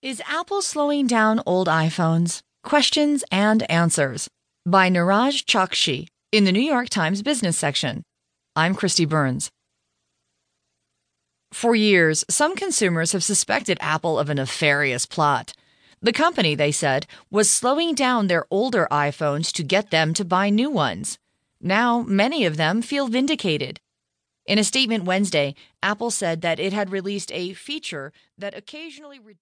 Is Apple slowing down old iPhones? Questions and Answers by Niraj Chokshi in the New York Times Business section. I'm Kristi Burns. For years, some consumers have suspected Apple of a nefarious plot. The company, they said, was slowing down their older iPhones to get them to buy new ones. Now, many of them feel vindicated. In a statement Wednesday, Apple said that it had released a feature that occasionally reduced